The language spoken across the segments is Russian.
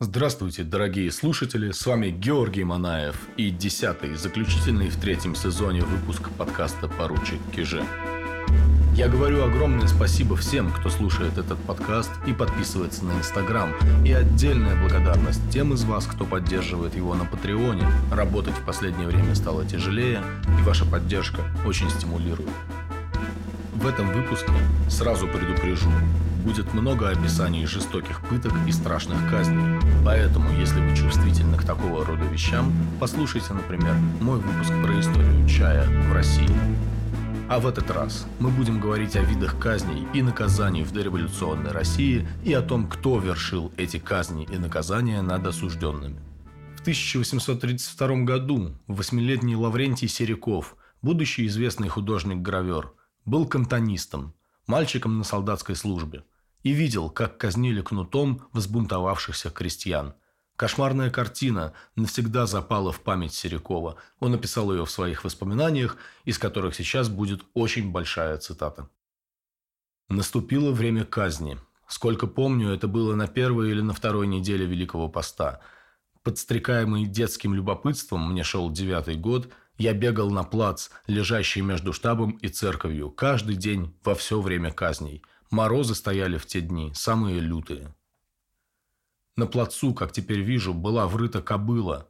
Здравствуйте, дорогие слушатели, с вами Георгий Манаев и десятый, заключительный в третьем сезоне выпуск подкаста «Поручик Киже». Я говорю огромное спасибо всем, кто слушает этот подкаст и подписывается на Инстаграм. И отдельная благодарность тем из вас, кто поддерживает его на Патреоне. Работать в последнее время стало тяжелее, и ваша поддержка очень стимулирует. В этом выпуске сразу предупрежу, будет много описаний жестоких пыток и страшных казней. Поэтому, если вы чувствительны к такого рода вещам, послушайте, например, мой выпуск про историю чая в России. А в этот раз мы будем говорить о видах казней и наказаний в дореволюционной России и о том, кто вершил эти казни и наказания над осужденными. В 1832 году восьмилетний Лаврентий Сериков, будущий известный художник-гравер, был кантонистом, мальчиком на солдатской службе – и видел, как казнили кнутом взбунтовавшихся крестьян. Кошмарная картина навсегда запала в память Серякова. Он написал ее в своих воспоминаниях, из которых сейчас будет очень большая цитата. Наступило время казни. Сколько помню, это было на первой или на второй неделе Великого Поста. Подстрекаемый детским любопытством, мне шел девятый год, я бегал на плац, лежащий между штабом и церковью, каждый день во все время казней – Морозы стояли в те дни, самые лютые. На плацу, как теперь вижу, была врыта кобыла.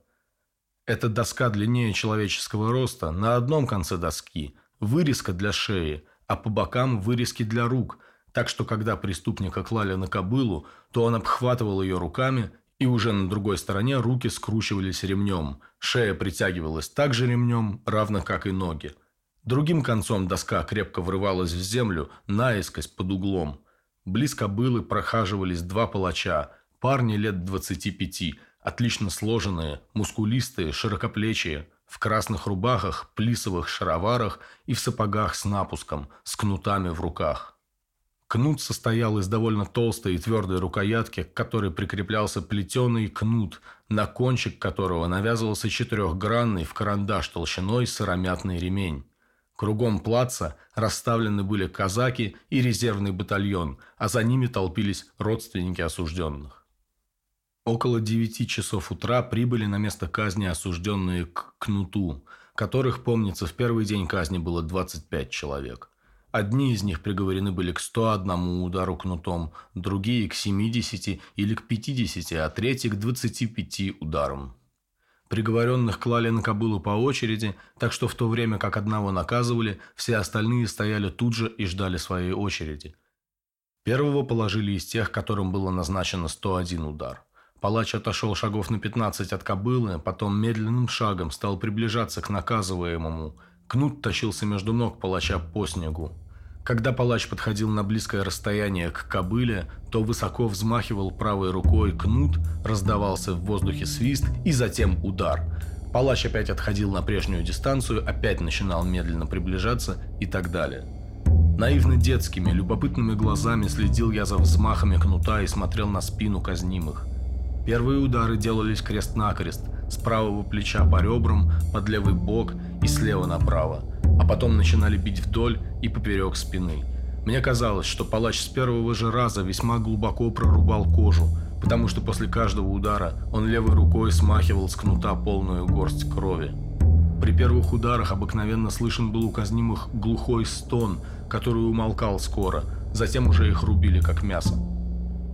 Эта доска длиннее человеческого роста, на одном конце доски вырезка для шеи, а по бокам вырезки для рук, так что когда преступника клали на кобылу, то он обхватывал ее руками, и уже на другой стороне руки скручивались ремнем, шея притягивалась также ремнем, равно как и ноги – Другим концом доска крепко врывалась в землю, наискось под углом. Близ кобылы прохаживались два палача, парни лет двадцати пяти, отлично сложенные, мускулистые, широкоплечие, в красных рубахах, плисовых шароварах и в сапогах с напуском, с кнутами в руках. Кнут состоял из довольно толстой и твердой рукоятки, к которой прикреплялся плетеный кнут, на кончик которого навязывался четырехгранный в карандаш толщиной сыромятный ремень. Кругом плаца расставлены были казаки и резервный батальон, а за ними толпились родственники осужденных. Около девяти часов утра прибыли на место казни осужденные к кнуту, которых, помнится, в первый день казни было 25 человек. Одни из них приговорены были к 101 удару кнутом, другие – к 70 или к 50, а третьи – к 25 ударам. Приговоренных клали на кобылу по очереди, так что в то время, как одного наказывали, все остальные стояли тут же и ждали своей очереди. Первого положили из тех, которым было назначено 101 удар. Палач отошел шагов на 15 от кобылы, потом медленным шагом стал приближаться к наказываемому. Кнут тащился между ног палача по снегу. Когда палач подходил на близкое расстояние к кобыле, то высоко взмахивал правой рукой кнут, раздавался в воздухе свист и затем удар. Палач опять отходил на прежнюю дистанцию, опять начинал медленно приближаться и так далее. Наивно детскими, любопытными глазами следил я за взмахами кнута и смотрел на спину казнимых. Первые удары делались крест-накрест, с правого плеча по ребрам, под левый бок и слева направо – а потом начинали бить вдоль и поперек спины. Мне казалось, что палач с первого же раза весьма глубоко прорубал кожу, потому что после каждого удара он левой рукой смахивал с кнута полную горсть крови. При первых ударах обыкновенно слышен был у казнимых глухой стон, который умолкал скоро, затем уже их рубили как мясо.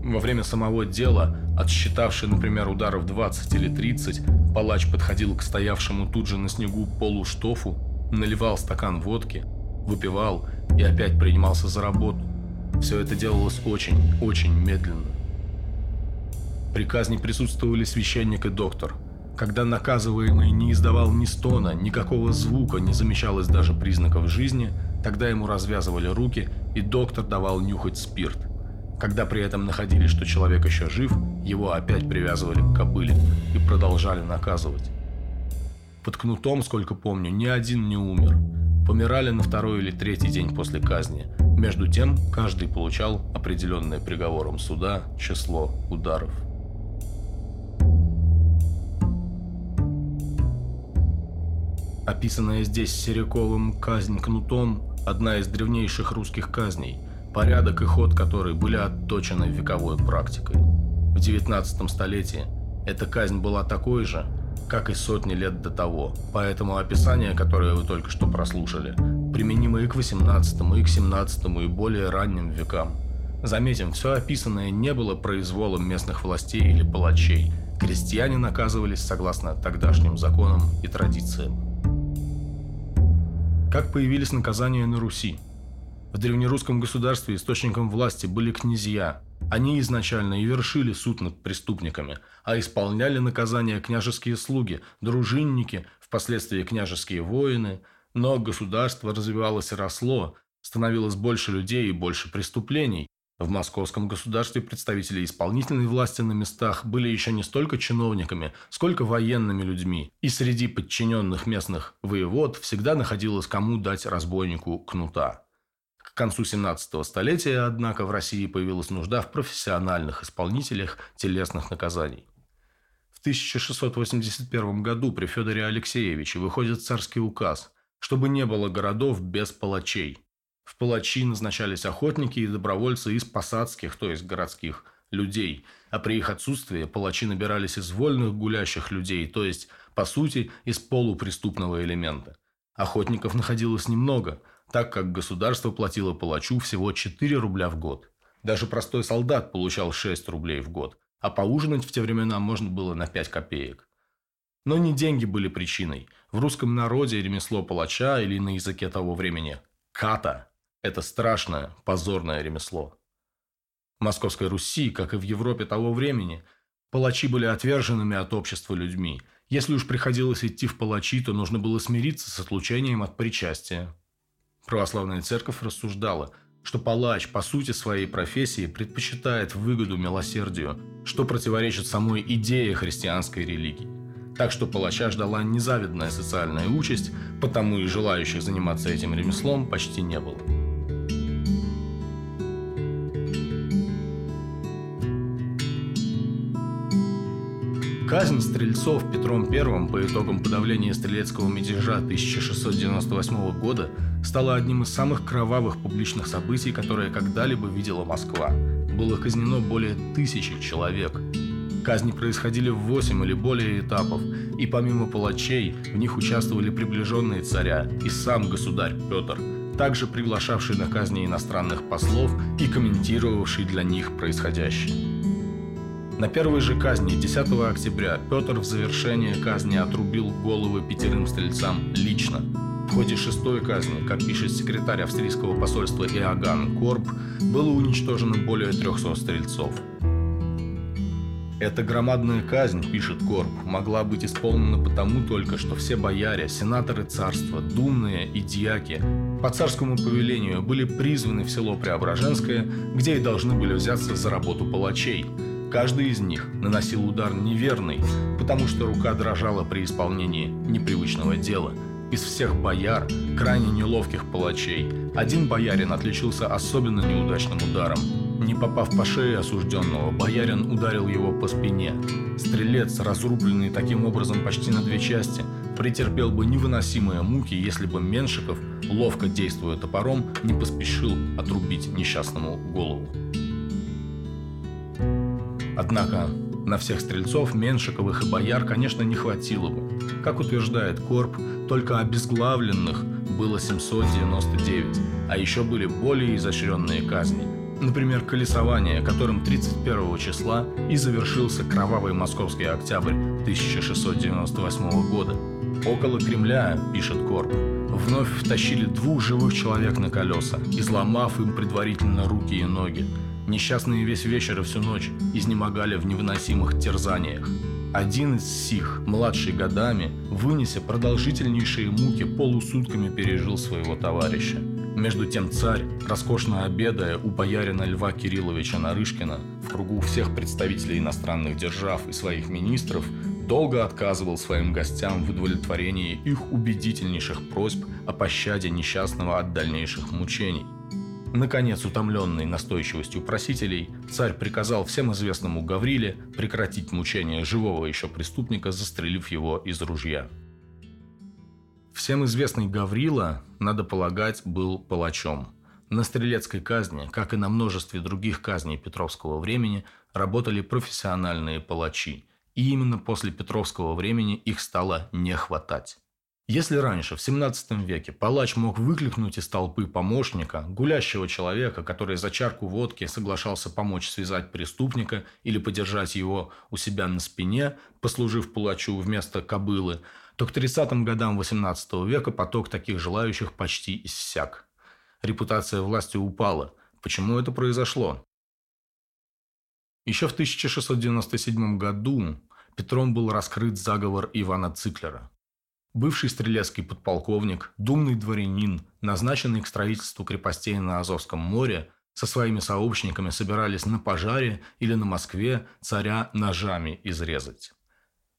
Во время самого дела, отсчитавший, например, ударов 20 или 30, палач подходил к стоявшему тут же на снегу полуштофу наливал стакан водки, выпивал и опять принимался за работу. Все это делалось очень, очень медленно. При казни присутствовали священник и доктор. Когда наказываемый не издавал ни стона, никакого звука, не замечалось даже признаков жизни, тогда ему развязывали руки, и доктор давал нюхать спирт. Когда при этом находили, что человек еще жив, его опять привязывали к кобыле и продолжали наказывать. Под кнутом, сколько помню, ни один не умер. Помирали на второй или третий день после казни. Между тем, каждый получал определенное приговором суда число ударов. Описанная здесь Серяковым казнь кнутом – одна из древнейших русских казней, порядок и ход которой были отточены вековой практикой. В в 19 столетии эта казнь была такой же, как и сотни лет до того. Поэтому описание, которое вы только что прослушали, применимо и к 18, и к 17, и более ранним векам. Заметим, все описанное не было произволом местных властей или палачей. Крестьяне наказывались согласно тогдашним законам и традициям. Как появились наказания на Руси? В древнерусском государстве источником власти были князья. Они изначально и вершили суд над преступниками, а исполняли наказания княжеские слуги, дружинники, впоследствии княжеские воины. Но государство развивалось и росло, становилось больше людей и больше преступлений. В московском государстве представители исполнительной власти на местах были еще не столько чиновниками, сколько военными людьми, и среди подчиненных местных воевод всегда находилось кому дать разбойнику кнута. К концу 17 столетия, однако, в России появилась нужда в профессиональных исполнителях телесных наказаний. В 1681 году при Федоре Алексеевиче выходит царский указ, чтобы не было городов без палачей. В палачи назначались охотники и добровольцы из посадских, то есть городских, людей, а при их отсутствии палачи набирались из вольных гулящих людей, то есть, по сути, из полупреступного элемента. Охотников находилось немного, так как государство платило палачу всего 4 рубля в год. Даже простой солдат получал 6 рублей в год, а поужинать в те времена можно было на 5 копеек. Но не деньги были причиной. В русском народе ремесло палача или на языке того времени – ката – это страшное, позорное ремесло. В Московской Руси, как и в Европе того времени, палачи были отверженными от общества людьми. Если уж приходилось идти в палачи, то нужно было смириться с отлучением от причастия. Православная церковь рассуждала, что палач по сути своей профессии предпочитает выгоду милосердию, что противоречит самой идее христианской религии. Так что палача ждала незавидная социальная участь, потому и желающих заниматься этим ремеслом почти не было. Казнь стрельцов Петром I по итогам подавления стрелецкого мятежа 1698 года стала одним из самых кровавых публичных событий, которые когда-либо видела Москва. Было казнено более тысячи человек. Казни происходили в 8 или более этапов, и помимо палачей в них участвовали приближенные царя и сам государь Петр, также приглашавший на казни иностранных послов и комментировавший для них происходящее. На первой же казни 10 октября Петр в завершение казни отрубил головы пятерым стрельцам лично. В ходе шестой казни, как пишет секретарь австрийского посольства Иоганн Корб, было уничтожено более 300 стрельцов. Эта громадная казнь, пишет Корб, могла быть исполнена потому только, что все бояре, сенаторы царства, думные и дьяки по царскому повелению были призваны в село Преображенское, где и должны были взяться за работу палачей – Каждый из них наносил удар неверный, потому что рука дрожала при исполнении непривычного дела. Из всех бояр, крайне неловких палачей, один боярин отличился особенно неудачным ударом. Не попав по шее осужденного, боярин ударил его по спине. Стрелец, разрубленный таким образом почти на две части, претерпел бы невыносимые муки, если бы Меншиков, ловко действуя топором, не поспешил отрубить несчастному голову. Однако на всех стрельцов, Меншиковых и бояр, конечно, не хватило бы. Как утверждает Корп, только обезглавленных было 799, а еще были более изощренные казни. Например, колесование, которым 31 числа и завершился кровавый московский октябрь 1698 года. Около Кремля, пишет Корп, вновь втащили двух живых человек на колеса, изломав им предварительно руки и ноги. Несчастные весь вечер и всю ночь изнемогали в невыносимых терзаниях. Один из сих, младший годами, вынеся продолжительнейшие муки, полусутками пережил своего товарища. Между тем царь, роскошно обедая у боярина Льва Кирилловича Нарышкина в кругу всех представителей иностранных держав и своих министров, долго отказывал своим гостям в удовлетворении их убедительнейших просьб о пощаде несчастного от дальнейших мучений – Наконец, утомленный настойчивостью просителей, царь приказал всем известному Гавриле прекратить мучение живого еще преступника, застрелив его из ружья. Всем известный Гаврила, надо полагать, был палачом. На стрелецкой казни, как и на множестве других казней Петровского времени, работали профессиональные палачи, и именно после Петровского времени их стало не хватать. Если раньше, в 17 веке, палач мог выкликнуть из толпы помощника, гулящего человека, который за чарку водки соглашался помочь связать преступника или подержать его у себя на спине, послужив палачу вместо кобылы, то к 30-м годам 18 века поток таких желающих почти иссяк. Репутация власти упала. Почему это произошло? Еще в 1697 году Петром был раскрыт заговор Ивана Циклера. Бывший стрелецкий подполковник, думный дворянин, назначенный к строительству крепостей на Азовском море, со своими сообщниками собирались на пожаре или на Москве царя ножами изрезать.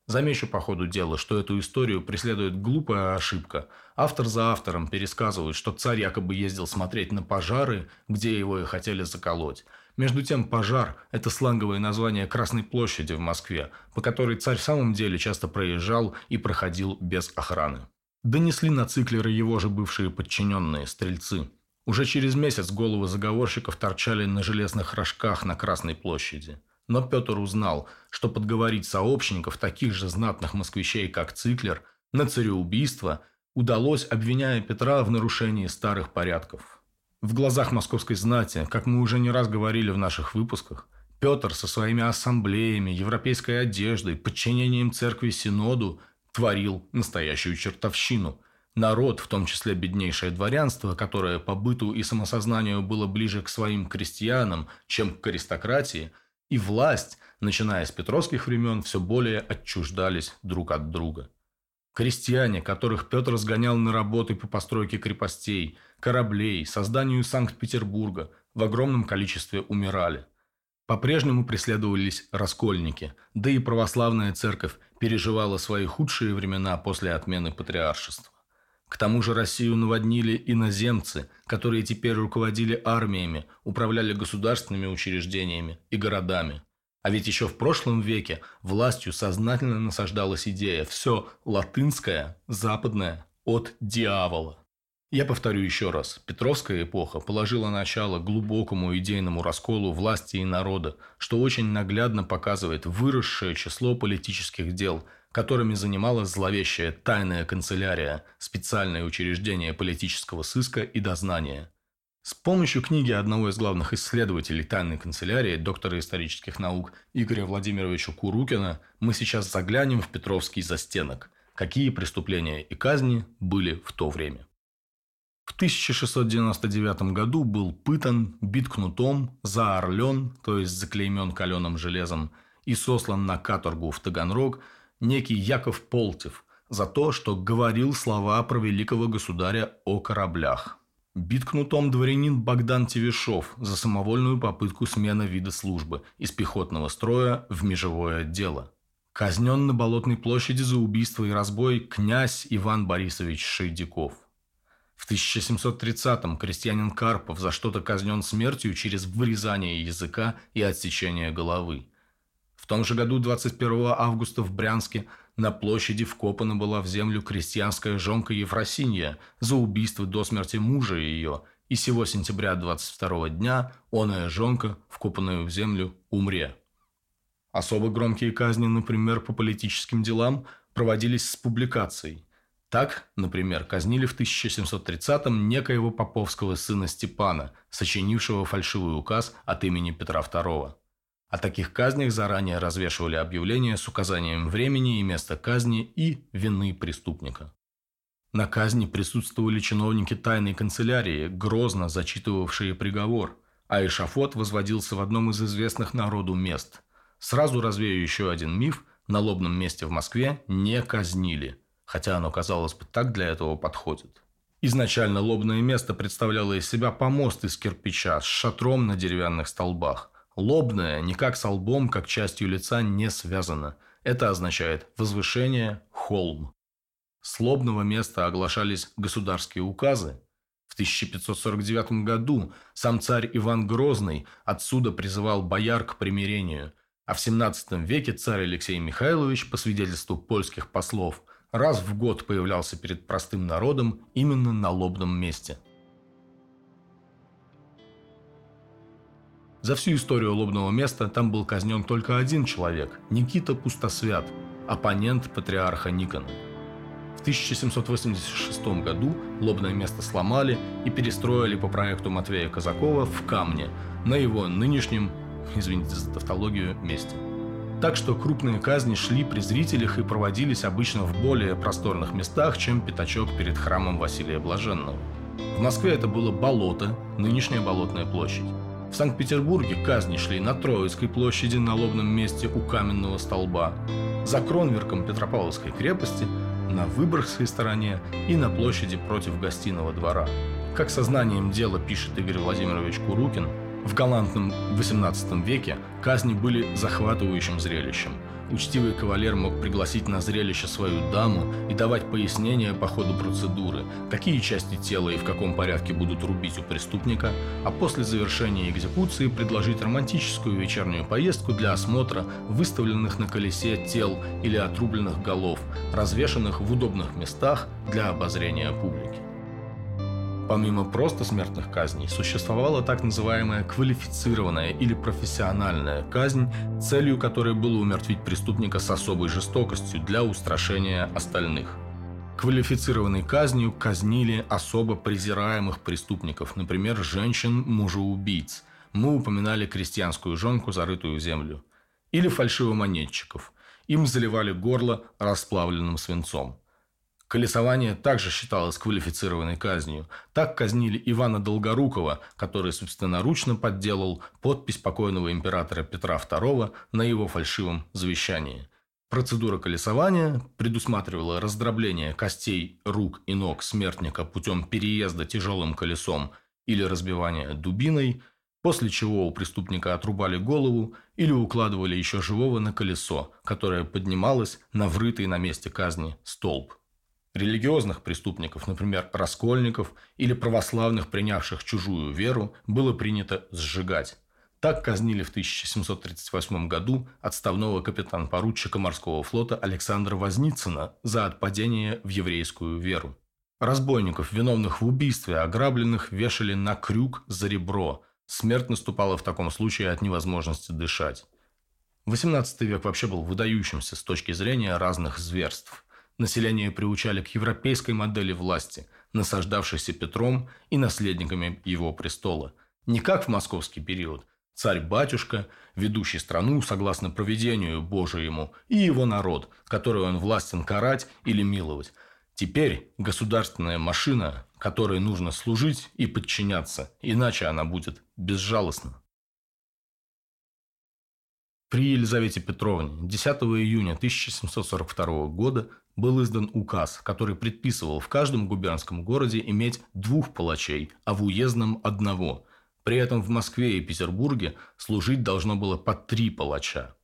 Замечу по ходу дела, что эту историю преследует глупая ошибка. Автор за автором пересказывает, что царь якобы ездил смотреть на пожары, где его и хотели заколоть, между тем, пожар – это сленговое название Красной площади в Москве, по которой царь в самом деле часто проезжал и проходил без охраны. Донесли на циклеры его же бывшие подчиненные, стрельцы. Уже через месяц головы заговорщиков торчали на железных рожках на Красной площади. Но Петр узнал, что подговорить сообщников, таких же знатных москвичей, как Циклер, на цареубийство удалось, обвиняя Петра в нарушении старых порядков. В глазах московской знати, как мы уже не раз говорили в наших выпусках, Петр со своими ассамблеями, европейской одеждой, подчинением церкви Синоду творил настоящую чертовщину. Народ, в том числе беднейшее дворянство, которое по быту и самосознанию было ближе к своим крестьянам, чем к аристократии, и власть, начиная с петровских времен, все более отчуждались друг от друга. Крестьяне, которых Петр сгонял на работы по постройке крепостей, кораблей, созданию Санкт-Петербурга, в огромном количестве умирали. По-прежнему преследовались раскольники, да и православная церковь переживала свои худшие времена после отмены патриаршества. К тому же Россию наводнили иноземцы, которые теперь руководили армиями, управляли государственными учреждениями и городами – а ведь еще в прошлом веке властью сознательно насаждалась идея «все латынское, западное от дьявола». Я повторю еще раз. Петровская эпоха положила начало глубокому идейному расколу власти и народа, что очень наглядно показывает выросшее число политических дел, которыми занималась зловещая тайная канцелярия, специальное учреждение политического сыска и дознания – с помощью книги одного из главных исследователей тайной канцелярии, доктора исторических наук Игоря Владимировича Курукина, мы сейчас заглянем в Петровский застенок, какие преступления и казни были в то время. В 1699 году был пытан, бит кнутом, заорлен, то есть заклеймен каленым железом, и сослан на каторгу в Таганрог некий Яков Полтев за то, что говорил слова про великого государя о кораблях – Бит кнутом дворянин Богдан Тевешов за самовольную попытку смены вида службы из пехотного строя в межевое дело. Казнен на Болотной площади за убийство и разбой князь Иван Борисович Шейдяков. В 1730-м крестьянин Карпов за что-то казнен смертью через вырезание языка и отсечение головы. В том же году 21 августа в Брянске на площади вкопана была в землю крестьянская жонка Ефросинья за убийство до смерти мужа ее, и сего сентября 22 дня оная жонка, вкопанная в землю, умре. Особо громкие казни, например, по политическим делам, проводились с публикацией. Так, например, казнили в 1730-м некоего поповского сына Степана, сочинившего фальшивый указ от имени Петра II. О таких казнях заранее развешивали объявления с указанием времени и места казни и вины преступника. На казни присутствовали чиновники тайной канцелярии, грозно зачитывавшие приговор, а эшафот возводился в одном из известных народу мест. Сразу развею еще один миф – на лобном месте в Москве не казнили, хотя оно, казалось бы, так для этого подходит. Изначально лобное место представляло из себя помост из кирпича с шатром на деревянных столбах. Лобное никак с лбом, как частью лица, не связано. Это означает возвышение, холм. С лобного места оглашались государские указы. В 1549 году сам царь Иван Грозный отсюда призывал бояр к примирению, а в 17 веке царь Алексей Михайлович, по свидетельству польских послов, раз в год появлялся перед простым народом именно на лобном месте – За всю историю лобного места там был казнен только один человек – Никита Пустосвят, оппонент патриарха Никона. В 1786 году лобное место сломали и перестроили по проекту Матвея Казакова в камне на его нынешнем, извините за тавтологию, месте. Так что крупные казни шли при зрителях и проводились обычно в более просторных местах, чем пятачок перед храмом Василия Блаженного. В Москве это было болото, нынешняя Болотная площадь. В Санкт-Петербурге казни шли на Троицкой площади на лобном месте у каменного столба, за Кронверком Петропавловской крепости, на Выборгской стороне и на площади против гостиного двора. Как сознанием дела пишет Игорь Владимирович Курукин, в галантном XVIII веке казни были захватывающим зрелищем. Учтивый кавалер мог пригласить на зрелище свою даму и давать пояснения по ходу процедуры, какие части тела и в каком порядке будут рубить у преступника, а после завершения экзекуции предложить романтическую вечернюю поездку для осмотра выставленных на колесе тел или отрубленных голов, развешанных в удобных местах для обозрения публики. Помимо просто смертных казней, существовала так называемая квалифицированная или профессиональная казнь, целью которой было умертвить преступника с особой жестокостью для устрашения остальных. Квалифицированной казнью казнили особо презираемых преступников, например, женщин-мужеубийц. Мы упоминали крестьянскую жонку, зарытую в землю. Или фальшивомонетчиков. Им заливали горло расплавленным свинцом. Колесование также считалось квалифицированной казнью. Так казнили Ивана Долгорукова, который собственноручно подделал подпись покойного императора Петра II на его фальшивом завещании. Процедура колесования предусматривала раздробление костей рук и ног смертника путем переезда тяжелым колесом или разбивания дубиной, после чего у преступника отрубали голову или укладывали еще живого на колесо, которое поднималось на врытый на месте казни столб. Религиозных преступников, например, раскольников или православных, принявших чужую веру, было принято сжигать. Так казнили в 1738 году отставного капитан-поручика морского флота Александра Возницына за отпадение в еврейскую веру. Разбойников, виновных в убийстве, ограбленных, вешали на крюк за ребро. Смерть наступала в таком случае от невозможности дышать. XVIII век вообще был выдающимся с точки зрения разных зверств – Население приучали к европейской модели власти, насаждавшейся Петром и наследниками его престола. Не как в московский период. Царь-батюшка, ведущий страну согласно проведению Божьему, и его народ, который он властен карать или миловать. Теперь государственная машина, которой нужно служить и подчиняться, иначе она будет безжалостна. При Елизавете Петровне 10 июня 1742 года был издан указ, который предписывал в каждом губернском городе иметь двух палачей, а в уездном – одного. При этом в Москве и Петербурге служить должно было по три палача.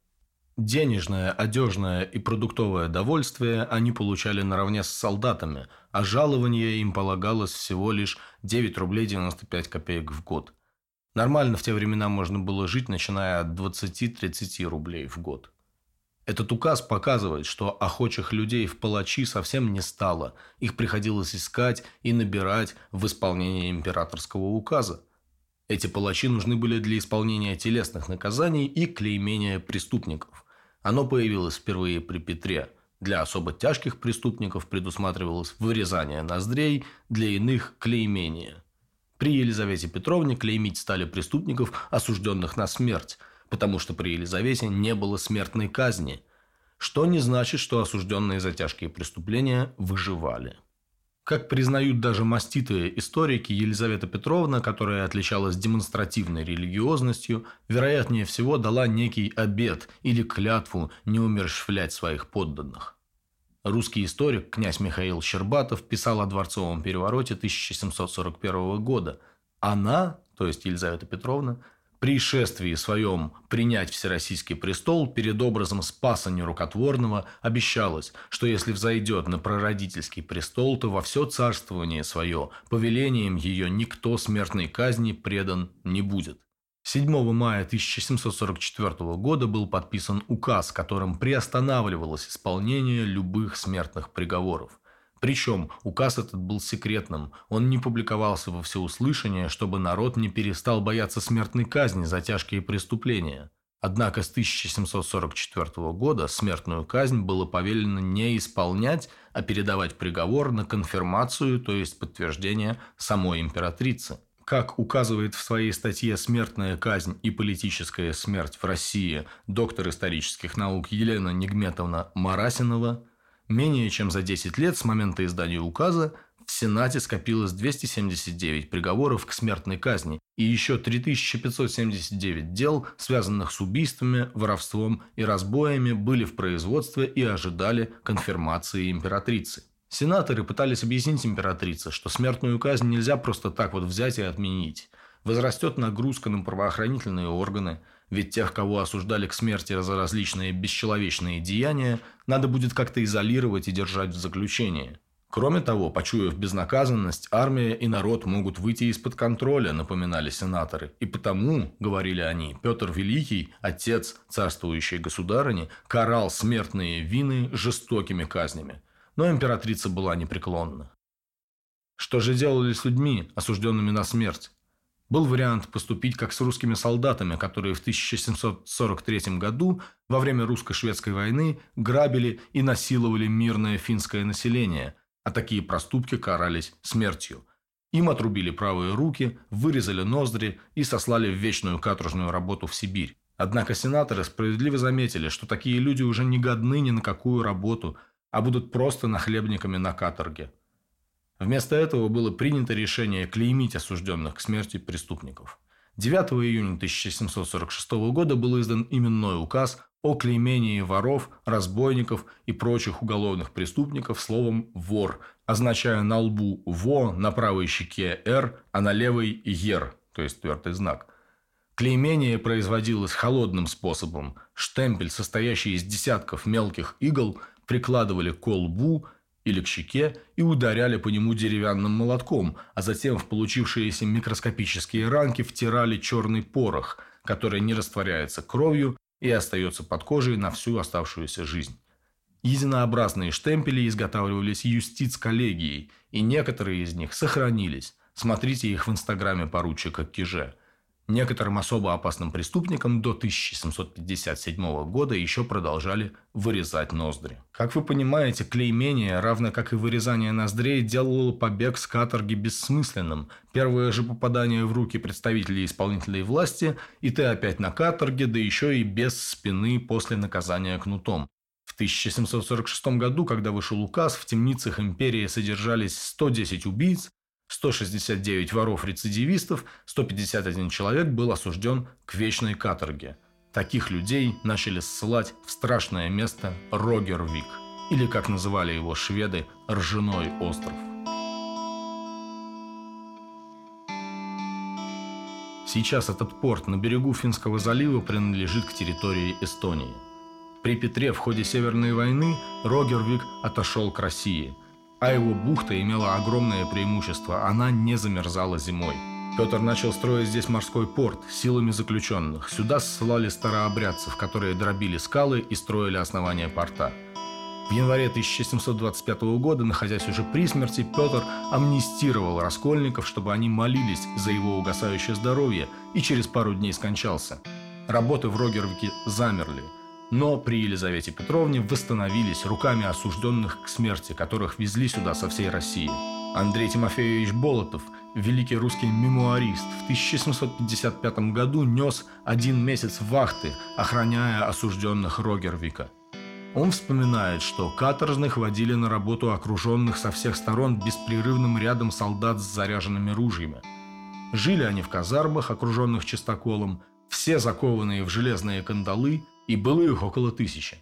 Денежное, одежное и продуктовое довольствие они получали наравне с солдатами, а жалование им полагалось всего лишь 9 рублей 95 копеек в год. Нормально в те времена можно было жить, начиная от 20-30 рублей в год. Этот указ показывает, что охочих людей в палачи совсем не стало. Их приходилось искать и набирать в исполнение императорского указа. Эти палачи нужны были для исполнения телесных наказаний и клеймения преступников. Оно появилось впервые при Петре. Для особо тяжких преступников предусматривалось вырезание ноздрей, для иных – клеймение. При Елизавете Петровне клеймить стали преступников, осужденных на смерть – потому что при Елизавете не было смертной казни, что не значит, что осужденные за тяжкие преступления выживали. Как признают даже маститые историки, Елизавета Петровна, которая отличалась демонстративной религиозностью, вероятнее всего дала некий обет или клятву не умерщвлять своих подданных. Русский историк князь Михаил Щербатов писал о дворцовом перевороте 1741 года. Она, то есть Елизавета Петровна, при шествии своем принять Всероссийский престол перед образом Спаса Нерукотворного обещалось, что если взойдет на прародительский престол, то во все царствование свое повелением ее никто смертной казни предан не будет. 7 мая 1744 года был подписан указ, которым приостанавливалось исполнение любых смертных приговоров. Причем указ этот был секретным, он не публиковался во всеуслышание, чтобы народ не перестал бояться смертной казни за тяжкие преступления. Однако с 1744 года смертную казнь было повелено не исполнять, а передавать приговор на конфирмацию, то есть подтверждение самой императрицы. Как указывает в своей статье «Смертная казнь и политическая смерть в России» доктор исторических наук Елена Негметовна Марасинова, Менее чем за 10 лет с момента издания указа в Сенате скопилось 279 приговоров к смертной казни и еще 3579 дел, связанных с убийствами, воровством и разбоями, были в производстве и ожидали конфирмации императрицы. Сенаторы пытались объяснить императрице, что смертную казнь нельзя просто так вот взять и отменить. Возрастет нагрузка на правоохранительные органы – ведь тех, кого осуждали к смерти за различные бесчеловечные деяния, надо будет как-то изолировать и держать в заключении. Кроме того, почуяв безнаказанность, армия и народ могут выйти из-под контроля, напоминали сенаторы. И потому, говорили они, Петр Великий, отец царствующей государыни, карал смертные вины жестокими казнями. Но императрица была непреклонна. Что же делали с людьми, осужденными на смерть? Был вариант поступить как с русскими солдатами, которые в 1743 году во время русско-шведской войны грабили и насиловали мирное финское население, а такие проступки карались смертью. Им отрубили правые руки, вырезали ноздри и сослали в вечную каторжную работу в Сибирь. Однако сенаторы справедливо заметили, что такие люди уже не годны ни на какую работу, а будут просто нахлебниками на каторге. Вместо этого было принято решение клеймить осужденных к смерти преступников. 9 июня 1746 года был издан именной указ о клеймении воров, разбойников и прочих уголовных преступников словом «вор», означая на лбу «во», на правой щеке «р», а на левой «ер», то есть твердый знак. Клеймение производилось холодным способом. Штемпель, состоящий из десятков мелких игл, прикладывали к лбу – или к щеке и ударяли по нему деревянным молотком, а затем в получившиеся микроскопические ранки втирали черный порох, который не растворяется кровью и остается под кожей на всю оставшуюся жизнь. Единообразные штемпели изготавливались юстиц-коллегией, и некоторые из них сохранились. Смотрите их в инстаграме поручика Киже – Некоторым особо опасным преступникам до 1757 года еще продолжали вырезать ноздри. Как вы понимаете, клеймение, равно как и вырезание ноздрей, делало побег с каторги бессмысленным. Первое же попадание в руки представителей исполнительной власти, и ты опять на каторге, да еще и без спины после наказания кнутом. В 1746 году, когда вышел указ, в темницах империи содержались 110 убийц, 169 воров-рецидивистов, 151 человек был осужден к вечной каторге. Таких людей начали ссылать в страшное место Рогервик, или, как называли его шведы, Ржаной остров. Сейчас этот порт на берегу Финского залива принадлежит к территории Эстонии. При Петре в ходе Северной войны Рогервик отошел к России – а его бухта имела огромное преимущество – она не замерзала зимой. Петр начал строить здесь морской порт силами заключенных. Сюда ссылали старообрядцев, которые дробили скалы и строили основания порта. В январе 1725 года, находясь уже при смерти, Петр амнистировал раскольников, чтобы они молились за его угасающее здоровье, и через пару дней скончался. Работы в Рогервике замерли – но при Елизавете Петровне восстановились руками осужденных к смерти, которых везли сюда со всей России. Андрей Тимофеевич Болотов, великий русский мемуарист, в 1755 году нес один месяц вахты, охраняя осужденных Рогервика. Он вспоминает, что каторжных водили на работу окруженных со всех сторон беспрерывным рядом солдат с заряженными ружьями. Жили они в казармах, окруженных чистоколом, все закованные в железные кандалы – и было их около тысячи.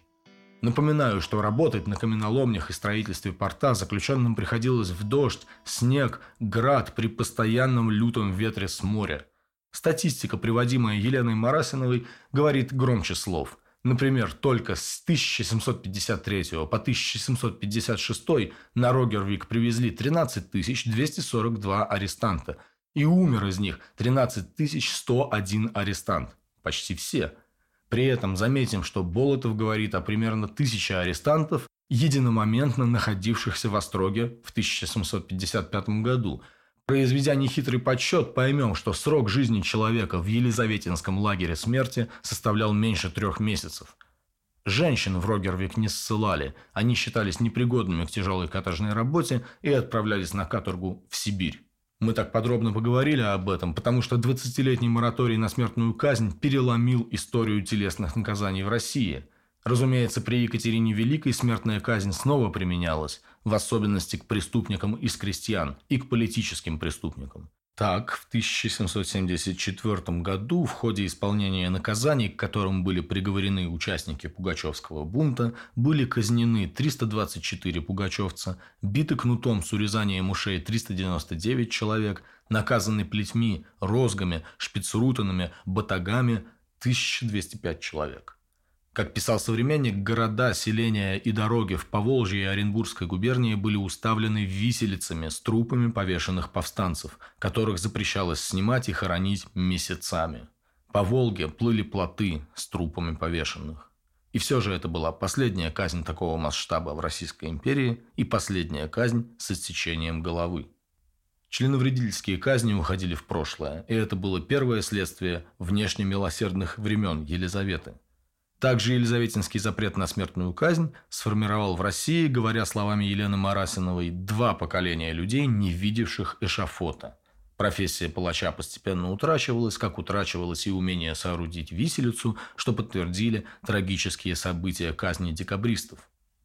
Напоминаю, что работать на каменоломнях и строительстве порта заключенным приходилось в дождь, снег, град при постоянном лютом ветре с моря. Статистика, приводимая Еленой Марасиновой, говорит громче слов. Например, только с 1753 по 1756 на Рогервик привезли 13 242 арестанта, и умер из них 13 101 арестант. Почти все – при этом заметим, что Болотов говорит о примерно тысяче арестантов, единомоментно находившихся в Остроге в 1755 году. Произведя нехитрый подсчет, поймем, что срок жизни человека в Елизаветинском лагере смерти составлял меньше трех месяцев. Женщин в Рогервик не ссылали, они считались непригодными к тяжелой каторжной работе и отправлялись на каторгу в Сибирь. Мы так подробно поговорили об этом, потому что 20-летний мораторий на смертную казнь переломил историю телесных наказаний в России. Разумеется, при Екатерине Великой смертная казнь снова применялась, в особенности к преступникам из крестьян и к политическим преступникам. Так, в 1774 году в ходе исполнения наказаний, к которым были приговорены участники Пугачевского бунта, были казнены 324 пугачевца, биты кнутом с урезанием ушей 399 человек, наказаны плетьми, розгами, шпицрутанами, батагами 1205 человек. Как писал современник, города, селения и дороги в Поволжье и Оренбургской губернии были уставлены виселицами с трупами повешенных повстанцев, которых запрещалось снимать и хоронить месяцами. По Волге плыли плоты с трупами повешенных. И все же это была последняя казнь такого масштаба в Российской империи и последняя казнь с отсечением головы. Членовредительские казни уходили в прошлое, и это было первое следствие внешне милосердных времен Елизаветы – также Елизаветинский запрет на смертную казнь сформировал в России, говоря словами Елены Марасиновой, два поколения людей, не видевших эшафота. Профессия палача постепенно утрачивалась, как утрачивалось и умение соорудить виселицу, что подтвердили трагические события казни декабристов.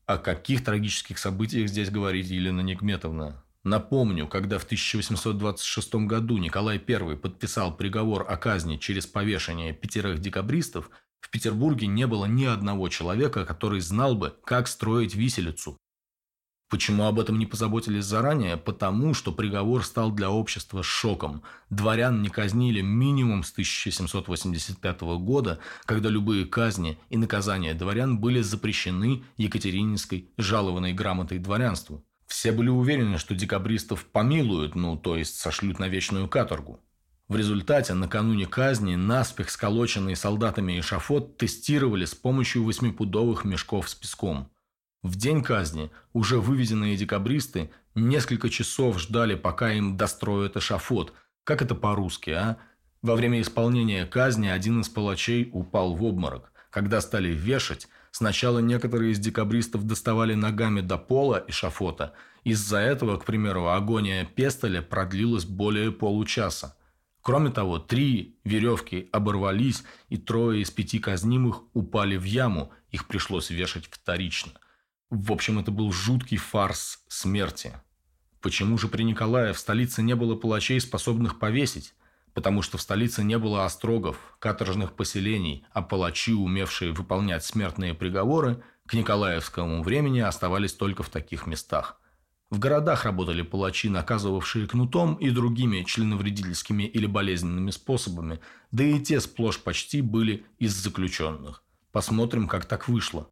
О каких трагических событиях здесь говорит Елена Негметовна? Напомню, когда в 1826 году Николай I подписал приговор о казни через повешение пятерых декабристов, в Петербурге не было ни одного человека, который знал бы, как строить виселицу. Почему об этом не позаботились заранее? Потому что приговор стал для общества шоком. Дворян не казнили минимум с 1785 года, когда любые казни и наказания дворян были запрещены Екатерининской жалованной грамотой дворянству. Все были уверены, что декабристов помилуют, ну, то есть сошлют на вечную каторгу. В результате накануне казни наспех сколоченные солдатами эшафот тестировали с помощью восьмипудовых мешков с песком. В день казни уже вывезенные декабристы несколько часов ждали, пока им достроят эшафот. Как это по-русски, а? Во время исполнения казни один из палачей упал в обморок. Когда стали вешать, сначала некоторые из декабристов доставали ногами до пола эшафота. Из-за этого, к примеру, агония Пестоля продлилась более получаса. Кроме того, три веревки оборвались, и трое из пяти казнимых упали в яму, их пришлось вешать вторично. В общем, это был жуткий фарс смерти. Почему же при Николае в столице не было палачей, способных повесить? Потому что в столице не было острогов, каторжных поселений, а палачи, умевшие выполнять смертные приговоры, к Николаевскому времени оставались только в таких местах. В городах работали палачи, наказывавшие кнутом и другими членовредительскими или болезненными способами, да и те сплошь почти были из заключенных. Посмотрим, как так вышло.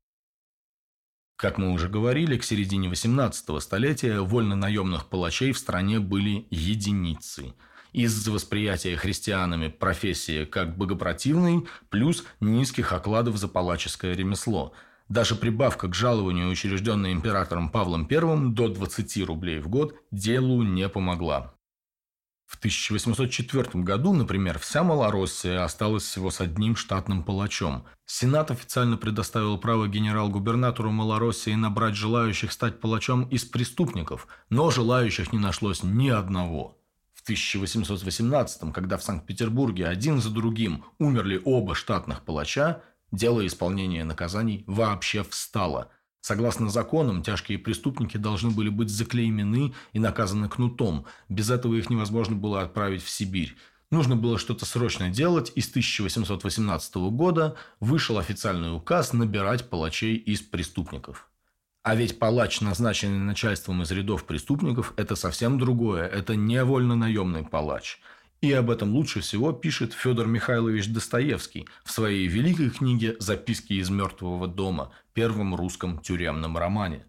Как мы уже говорили, к середине 18 столетия вольно-наемных палачей в стране были единицы. Из-за восприятия христианами профессии как богопротивной, плюс низких окладов за палаческое ремесло – даже прибавка к жалованию, учрежденной императором Павлом I до 20 рублей в год, делу не помогла. В 1804 году, например, вся Малороссия осталась всего с одним штатным палачом. Сенат официально предоставил право генерал-губернатору Малороссии набрать желающих стать палачом из преступников, но желающих не нашлось ни одного. В 1818, когда в Санкт-Петербурге один за другим умерли оба штатных палача, Дело исполнения наказаний вообще встало. Согласно законам, тяжкие преступники должны были быть заклеймены и наказаны кнутом. Без этого их невозможно было отправить в Сибирь. Нужно было что-то срочно делать, и с 1818 года вышел официальный указ набирать палачей из преступников. А ведь палач, назначенный начальством из рядов преступников, это совсем другое, это не вольно-наемный палач – и об этом лучше всего пишет Федор Михайлович Достоевский в своей великой книге «Записки из мертвого дома», первом русском тюремном романе.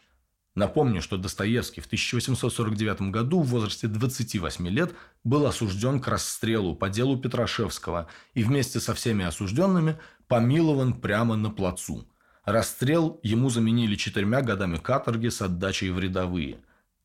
Напомню, что Достоевский в 1849 году в возрасте 28 лет был осужден к расстрелу по делу Петрашевского и вместе со всеми осужденными помилован прямо на плацу. Расстрел ему заменили четырьмя годами каторги с отдачей в рядовые.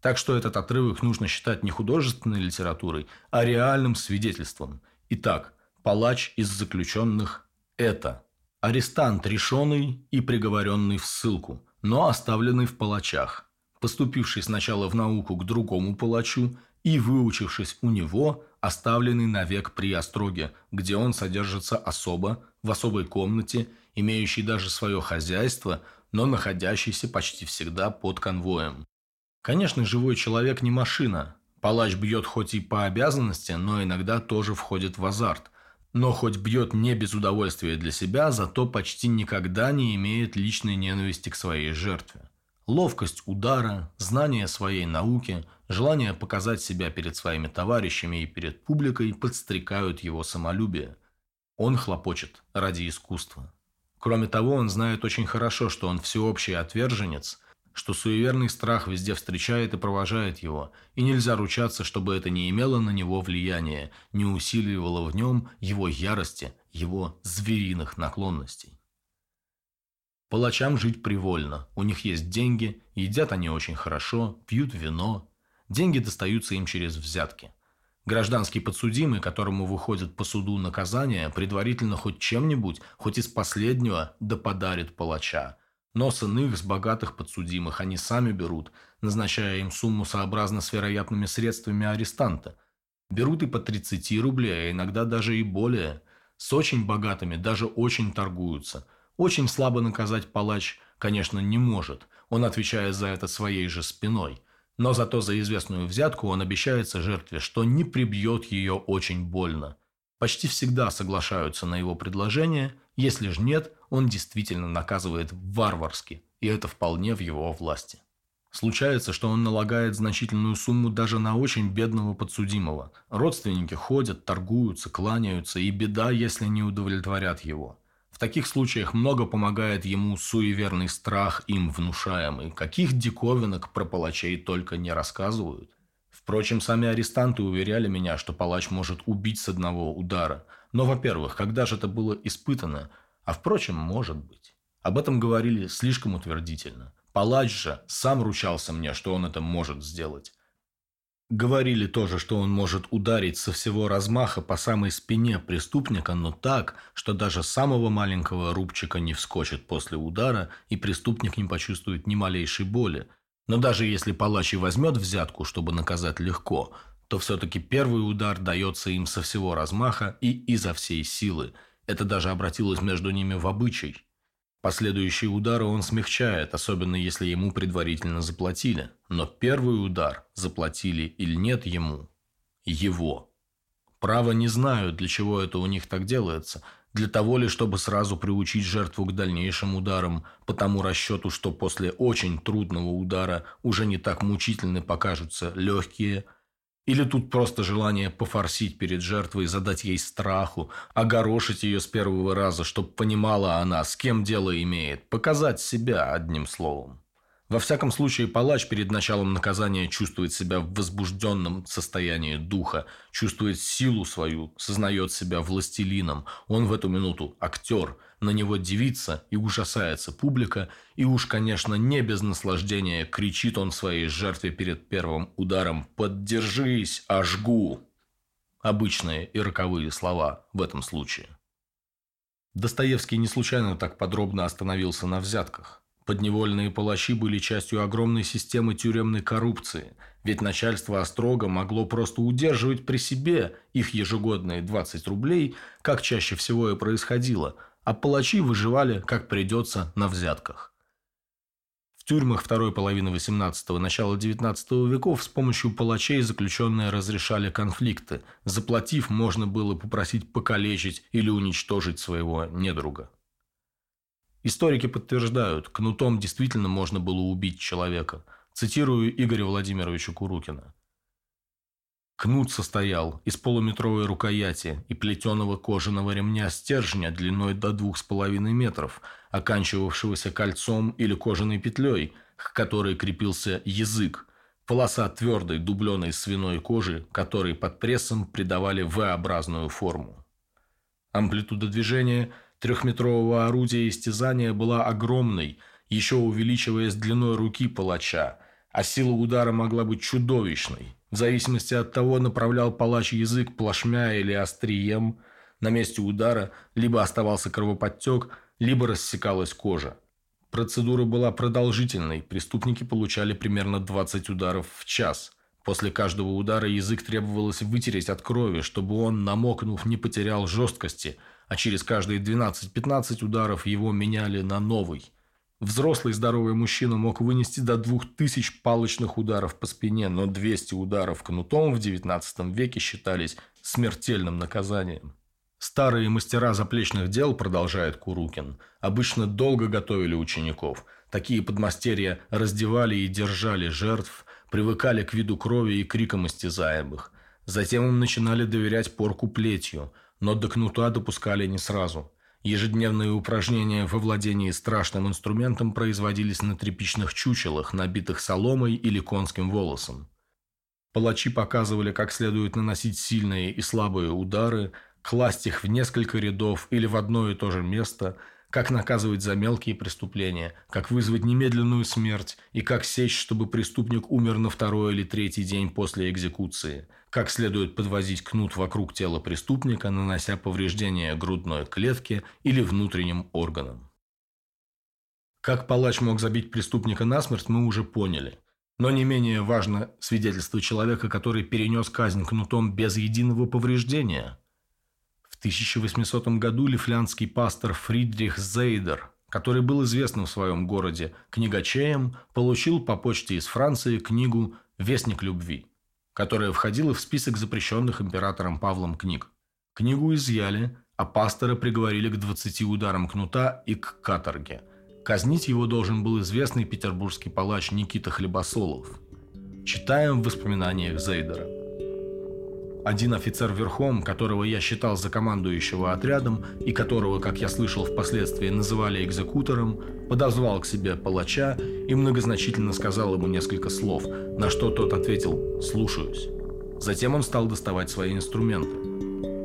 Так что этот отрывок нужно считать не художественной литературой, а реальным свидетельством. Итак, палач из заключенных – это арестант решенный и приговоренный в ссылку, но оставленный в палачах, поступивший сначала в науку к другому палачу и выучившись у него, оставленный навек при остроге, где он содержится особо, в особой комнате, имеющий даже свое хозяйство, но находящийся почти всегда под конвоем. Конечно, живой человек не машина. Палач бьет хоть и по обязанности, но иногда тоже входит в азарт. Но хоть бьет не без удовольствия для себя, зато почти никогда не имеет личной ненависти к своей жертве. Ловкость удара, знание своей науки, желание показать себя перед своими товарищами и перед публикой подстрекают его самолюбие. Он хлопочет ради искусства. Кроме того, он знает очень хорошо, что он всеобщий отверженец, что суеверный страх везде встречает и провожает его, и нельзя ручаться, чтобы это не имело на него влияния, не усиливало в нем его ярости, его звериных наклонностей. Палачам жить привольно, у них есть деньги, едят они очень хорошо, пьют вино. Деньги достаются им через взятки. Гражданский подсудимый, которому выходит по суду наказание, предварительно хоть чем-нибудь, хоть из последнего, да подарит палача. Но с иных, с богатых подсудимых они сами берут, назначая им сумму сообразно с вероятными средствами арестанта. Берут и по 30 рублей, а иногда даже и более. С очень богатыми даже очень торгуются – очень слабо наказать палач, конечно, не может, он отвечает за это своей же спиной. Но зато за известную взятку он обещается жертве, что не прибьет ее очень больно. Почти всегда соглашаются на его предложение, если же нет, он действительно наказывает варварски, и это вполне в его власти. Случается, что он налагает значительную сумму даже на очень бедного подсудимого. Родственники ходят, торгуются, кланяются, и беда, если не удовлетворят его. В таких случаях много помогает ему суеверный страх, им внушаемый. Каких диковинок про палачей только не рассказывают. Впрочем, сами арестанты уверяли меня, что палач может убить с одного удара. Но, во-первых, когда же это было испытано? А впрочем, может быть. Об этом говорили слишком утвердительно. Палач же сам ручался мне, что он это может сделать. Говорили тоже, что он может ударить со всего размаха по самой спине преступника, но так, что даже самого маленького рубчика не вскочит после удара, и преступник не почувствует ни малейшей боли. Но даже если палач и возьмет взятку, чтобы наказать легко, то все-таки первый удар дается им со всего размаха и изо всей силы. Это даже обратилось между ними в обычай. Последующие удары он смягчает, особенно если ему предварительно заплатили. Но первый удар, заплатили или нет ему, его. Право не знаю, для чего это у них так делается. Для того ли, чтобы сразу приучить жертву к дальнейшим ударам, по тому расчету, что после очень трудного удара уже не так мучительны покажутся легкие, или тут просто желание пофорсить перед жертвой, задать ей страху, огорошить ее с первого раза, чтобы понимала она, с кем дело имеет, показать себя одним словом. Во всяком случае, палач перед началом наказания чувствует себя в возбужденном состоянии духа, чувствует силу свою, сознает себя властелином. Он в эту минуту актер, на него дивится и ужасается публика, и уж, конечно, не без наслаждения кричит он своей жертве перед первым ударом «Поддержись, ожгу!» Обычные и роковые слова в этом случае. Достоевский не случайно так подробно остановился на взятках. Подневольные палачи были частью огромной системы тюремной коррупции, ведь начальство Острога могло просто удерживать при себе их ежегодные 20 рублей, как чаще всего и происходило, а палачи выживали, как придется, на взятках. В тюрьмах второй половины XVIII – начала XIX веков с помощью палачей заключенные разрешали конфликты. Заплатив, можно было попросить покалечить или уничтожить своего недруга. Историки подтверждают, кнутом действительно можно было убить человека. Цитирую Игоря Владимировича Курукина. Кнут состоял из полуметровой рукояти и плетеного кожаного ремня стержня длиной до двух с половиной метров, оканчивавшегося кольцом или кожаной петлей, к которой крепился язык, полоса твердой дубленой свиной кожи, которой под прессом придавали V-образную форму. Амплитуда движения трехметрового орудия истязания была огромной, еще увеличиваясь длиной руки палача, а сила удара могла быть чудовищной. В зависимости от того, направлял палач язык плашмя или острием, на месте удара либо оставался кровоподтек, либо рассекалась кожа. Процедура была продолжительной, преступники получали примерно 20 ударов в час. После каждого удара язык требовалось вытереть от крови, чтобы он, намокнув, не потерял жесткости, а через каждые 12-15 ударов его меняли на новый. Взрослый здоровый мужчина мог вынести до 2000 палочных ударов по спине, но 200 ударов кнутом в XIX веке считались смертельным наказанием. Старые мастера заплечных дел, продолжает Курукин, обычно долго готовили учеников. Такие подмастерья раздевали и держали жертв, привыкали к виду крови и крикам истязаемых. Затем им начинали доверять порку плетью, но до кнута допускали не сразу. Ежедневные упражнения во владении страшным инструментом производились на тряпичных чучелах, набитых соломой или конским волосом. Палачи показывали, как следует наносить сильные и слабые удары, класть их в несколько рядов или в одно и то же место, как наказывать за мелкие преступления, как вызвать немедленную смерть и как сечь, чтобы преступник умер на второй или третий день после экзекуции, как следует подвозить кнут вокруг тела преступника, нанося повреждения грудной клетке или внутренним органам. Как палач мог забить преступника насмерть, мы уже поняли. Но не менее важно свидетельство человека, который перенес казнь кнутом без единого повреждения – 1800 году лифлянский пастор Фридрих Зейдер, который был известным в своем городе книгачеем, получил по почте из Франции книгу «Вестник любви», которая входила в список запрещенных императором Павлом книг. Книгу изъяли, а пастора приговорили к 20 ударам кнута и к каторге. Казнить его должен был известный петербургский палач Никита Хлебосолов. Читаем в воспоминаниях Зейдера. Один офицер верхом, которого я считал за командующего отрядом и которого, как я слышал впоследствии, называли экзекутором, подозвал к себе палача и многозначительно сказал ему несколько слов, на что тот ответил «слушаюсь». Затем он стал доставать свои инструменты.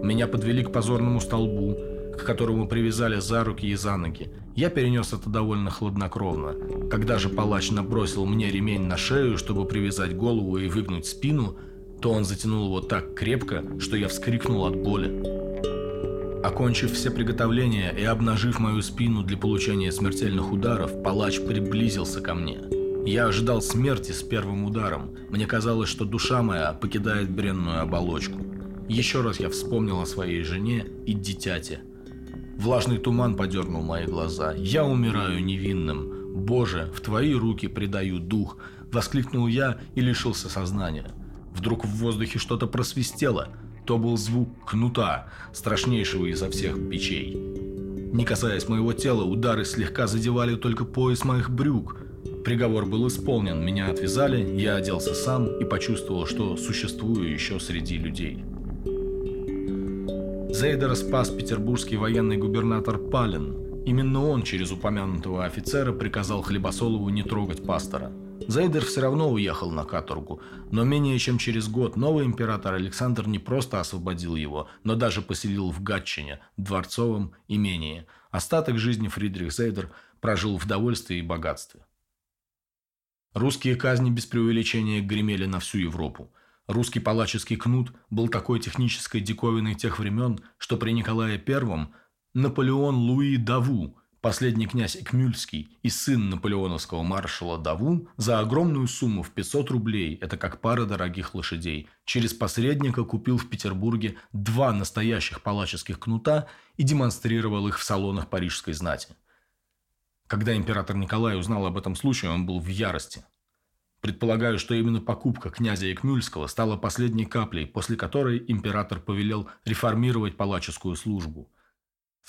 Меня подвели к позорному столбу, к которому привязали за руки и за ноги. Я перенес это довольно хладнокровно. Когда же палач набросил мне ремень на шею, чтобы привязать голову и выгнуть спину – то он затянул его так крепко, что я вскрикнул от боли. Окончив все приготовления и обнажив мою спину для получения смертельных ударов, палач приблизился ко мне. Я ожидал смерти с первым ударом. Мне казалось, что душа моя покидает бренную оболочку. Еще раз я вспомнил о своей жене и дитяте. Влажный туман подернул мои глаза. Я умираю невинным. «Боже, в Твои руки предаю дух!» – воскликнул я и лишился сознания. Вдруг в воздухе что-то просвистело. То был звук кнута, страшнейшего изо всех бичей. Не касаясь моего тела, удары слегка задевали только пояс моих брюк. Приговор был исполнен, меня отвязали, я оделся сам и почувствовал, что существую еще среди людей. Зейдера спас петербургский военный губернатор Палин. Именно он через упомянутого офицера приказал Хлебосолову не трогать пастора – Зайдер все равно уехал на каторгу, но менее чем через год новый император Александр не просто освободил его, но даже поселил в Гатчине, дворцовом имении. Остаток жизни Фридрих Зейдер прожил в довольстве и богатстве. Русские казни без преувеличения гремели на всю Европу. Русский палаческий кнут был такой технической диковиной тех времен, что при Николае I Наполеон Луи Даву Последний князь Экмюльский и сын наполеоновского маршала Даву за огромную сумму в 500 рублей, это как пара дорогих лошадей, через посредника купил в Петербурге два настоящих палаческих кнута и демонстрировал их в салонах парижской знати. Когда император Николай узнал об этом случае, он был в ярости. Предполагаю, что именно покупка князя Экмюльского стала последней каплей, после которой император повелел реформировать палаческую службу –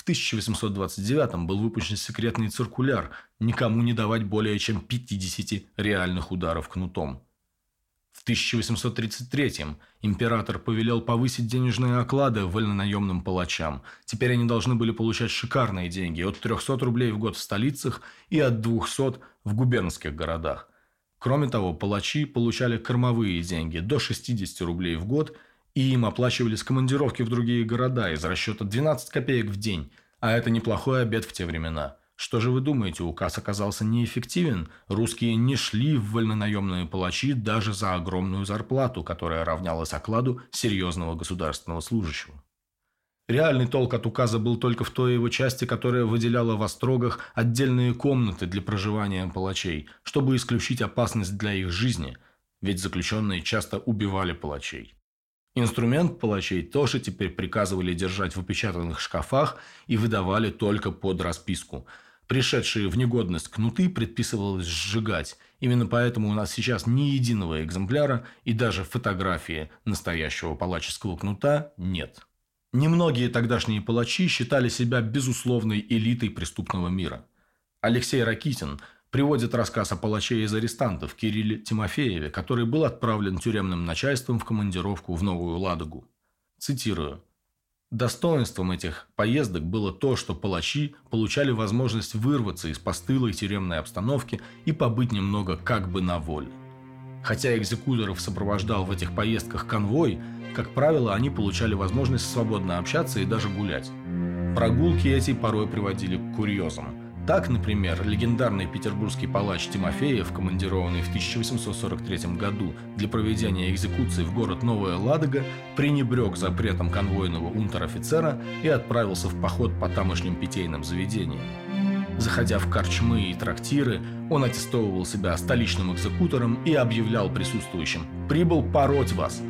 в 1829 был выпущен секретный циркуляр никому не давать более чем 50 реальных ударов кнутом. В 1833 император повелел повысить денежные оклады вольнонаемным палачам. Теперь они должны были получать шикарные деньги от 300 рублей в год в столицах и от 200 в губернских городах. Кроме того, палачи получали кормовые деньги до 60 рублей в год – и им оплачивались командировки в другие города из расчета 12 копеек в день, А это неплохой обед в те времена. Что же вы думаете, указ оказался неэффективен? Русские не шли в вольнонаемные палачи даже за огромную зарплату, которая равнялась окладу серьезного государственного служащего. Реальный толк от указа был только в той его части, которая выделяла в острогах отдельные комнаты для проживания палачей, чтобы исключить опасность для их жизни, ведь заключенные часто убивали палачей. Инструмент палачей тоже теперь приказывали держать в опечатанных шкафах и выдавали только под расписку. Пришедшие в негодность кнуты предписывалось сжигать. Именно поэтому у нас сейчас ни единого экземпляра и даже фотографии настоящего палаческого кнута нет. Немногие тогдашние палачи считали себя безусловной элитой преступного мира. Алексей Ракитин приводит рассказ о палаче из арестантов Кирилле Тимофееве, который был отправлен тюремным начальством в командировку в Новую Ладогу. Цитирую. Достоинством этих поездок было то, что палачи получали возможность вырваться из постылой тюремной обстановки и побыть немного как бы на воле. Хотя экзекуторов сопровождал в этих поездках конвой, как правило, они получали возможность свободно общаться и даже гулять. Прогулки эти порой приводили к курьезам. Так, например, легендарный петербургский палач Тимофеев, командированный в 1843 году для проведения экзекуции в город Новая Ладога, пренебрег запретом конвойного унтер-офицера и отправился в поход по тамошним питейным заведениям. Заходя в корчмы и трактиры, он аттестовывал себя столичным экзекутором и объявлял присутствующим «Прибыл пороть вас!»,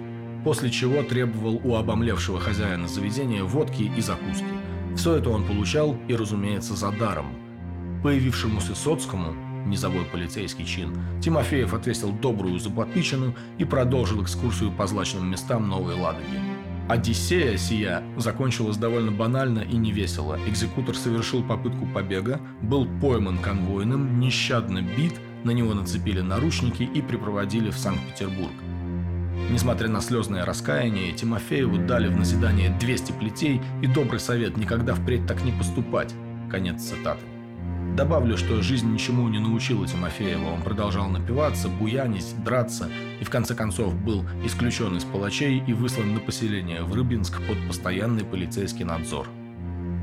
после чего требовал у обомлевшего хозяина заведения водки и закуски. Все это он получал и, разумеется, за даром. Появившемуся Соцкому, низовой полицейский чин, Тимофеев отвесил добрую заподпичину и продолжил экскурсию по злачным местам Новой Ладоги. Одиссея сия закончилась довольно банально и невесело. Экзекутор совершил попытку побега, был пойман конвойным, нещадно бит, на него нацепили наручники и припроводили в Санкт-Петербург. Несмотря на слезное раскаяние, Тимофееву дали в наседание 200 плетей и добрый совет никогда впредь так не поступать. Конец цитаты. Добавлю, что жизнь ничему не научила Тимофеева. Он продолжал напиваться, буянить, драться и в конце концов был исключен из палачей и выслан на поселение в Рыбинск под постоянный полицейский надзор.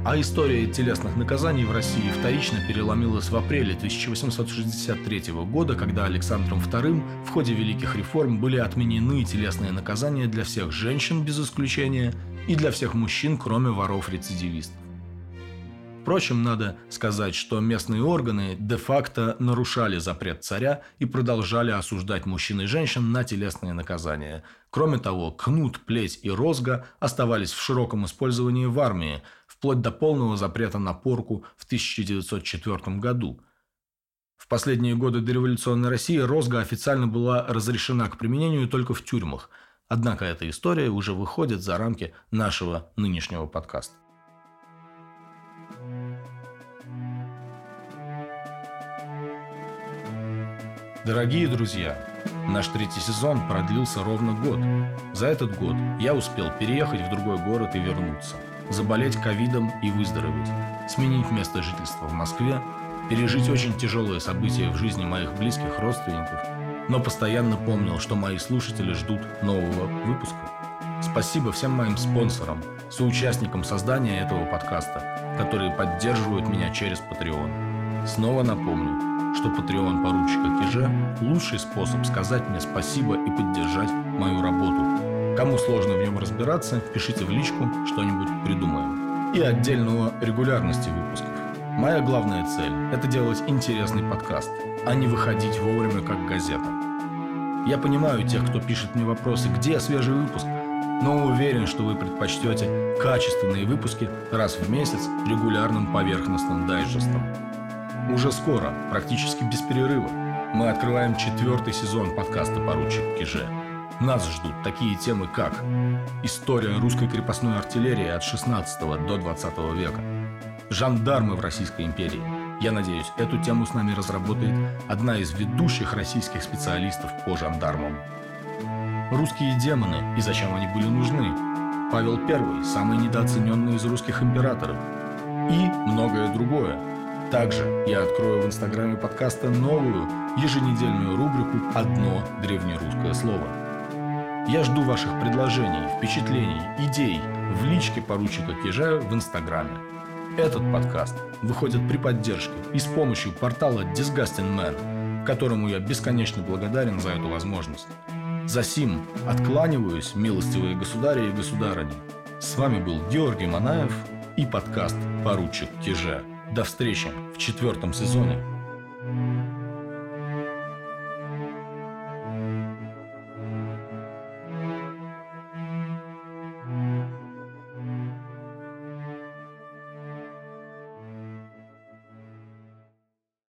А история телесных наказаний в России вторично переломилась в апреле 1863 года, когда Александром II в ходе великих реформ были отменены телесные наказания для всех женщин без исключения и для всех мужчин, кроме воров-рецидивистов. Впрочем, надо сказать, что местные органы де-факто нарушали запрет царя и продолжали осуждать мужчин и женщин на телесные наказания. Кроме того, кнут, плеть и розга оставались в широком использовании в армии, вплоть до полного запрета на порку в 1904 году. В последние годы дореволюционной России розга официально была разрешена к применению только в тюрьмах. Однако эта история уже выходит за рамки нашего нынешнего подкаста. Дорогие друзья, наш третий сезон продлился ровно год. За этот год я успел переехать в другой город и вернуться, заболеть ковидом и выздороветь, сменить место жительства в Москве, пережить очень тяжелые события в жизни моих близких родственников, но постоянно помнил, что мои слушатели ждут нового выпуска. Спасибо всем моим спонсорам, соучастникам создания этого подкаста, которые поддерживают меня через Patreon. Снова напомню, что Patreon поручика Киже – лучший способ сказать мне спасибо и поддержать мою работу. Кому сложно в нем разбираться, пишите в личку, что-нибудь придумаем. И отдельного регулярности выпусков. Моя главная цель – это делать интересный подкаст, а не выходить вовремя как газета. Я понимаю тех, кто пишет мне вопросы, где свежий выпуск, но уверен, что вы предпочтете качественные выпуски раз в месяц регулярным поверхностным дайджестом. Уже скоро, практически без перерыва, мы открываем четвертый сезон подкаста «Поручик Киже». Нас ждут такие темы, как история русской крепостной артиллерии от 16 до 20 века, жандармы в Российской империи. Я надеюсь, эту тему с нами разработает одна из ведущих российских специалистов по жандармам. Русские демоны и зачем они были нужны? Павел I, самый недооцененный из русских императоров. И многое другое – также я открою в инстаграме подкаста новую еженедельную рубрику «Одно древнерусское слово». Я жду ваших предложений, впечатлений, идей в личке поручика Кижа в инстаграме. Этот подкаст выходит при поддержке и с помощью портала Disgusting Man, которому я бесконечно благодарен за эту возможность. За сим откланиваюсь, милостивые государи и государыни. С вами был Георгий Манаев и подкаст «Поручик Киже». До встречи в четвертом сезоне.